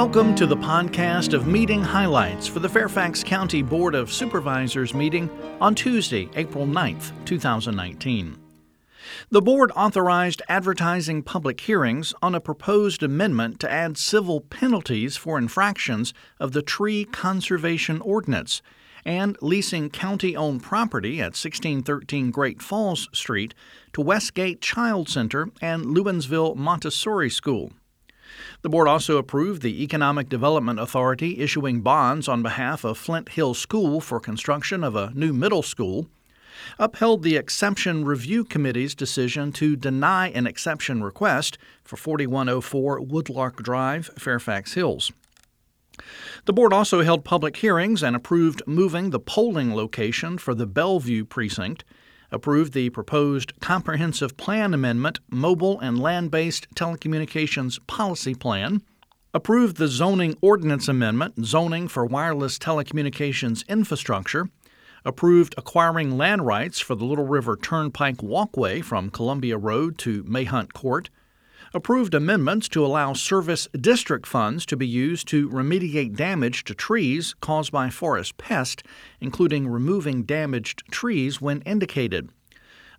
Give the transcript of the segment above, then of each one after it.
Welcome to the podcast of meeting highlights for the Fairfax County Board of Supervisors meeting on Tuesday, April 9th, 2019. The board authorized advertising public hearings on a proposed amendment to add civil penalties for infractions of the Tree Conservation Ordinance and leasing county owned property at 1613 Great Falls Street to Westgate Child Center and Lewinsville Montessori School. The board also approved the Economic Development Authority issuing bonds on behalf of Flint Hill School for construction of a new middle school, upheld the Exception Review Committee's decision to deny an exception request for 4104 Woodlark Drive, Fairfax Hills. The board also held public hearings and approved moving the polling location for the Bellevue precinct, approved the proposed Comprehensive Plan Amendment Mobile and Land Based Telecommunications Policy Plan, approved the Zoning Ordinance Amendment Zoning for Wireless Telecommunications Infrastructure, approved acquiring land rights for the Little River Turnpike Walkway from Columbia Road to Mayhunt Court, approved amendments to allow service district funds to be used to remediate damage to trees caused by forest pests, including removing damaged trees when indicated.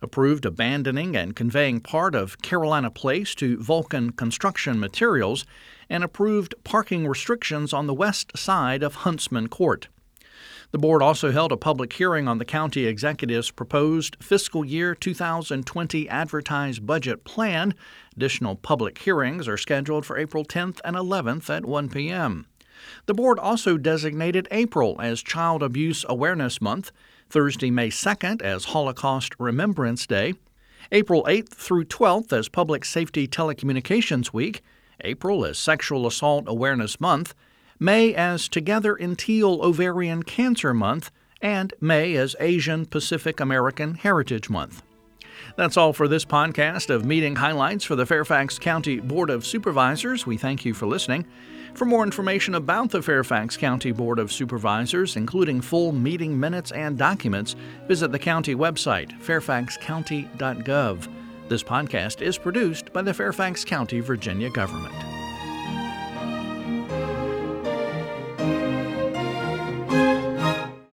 Approved abandoning and conveying part of Carolina Place to Vulcan Construction Materials, and approved parking restrictions on the west side of Huntsman Court. The board also held a public hearing on the county executive's proposed fiscal year 2020 advertised budget plan. Additional public hearings are scheduled for April 10th and 11th at 1 p.m. The board also designated April as Child Abuse Awareness Month, Thursday, May 2nd as Holocaust Remembrance Day, April 8th through 12th as Public Safety Telecommunications Week, April as Sexual Assault Awareness Month, May as Together in Teal Ovarian Cancer Month, and May as Asian Pacific American Heritage Month. That's all for this podcast of meeting highlights for the Fairfax County Board of Supervisors. We thank you for listening. For more information about the Fairfax County Board of Supervisors, including full meeting minutes and documents, visit the county website, fairfaxcounty.gov. This podcast is produced by the Fairfax County, Virginia government.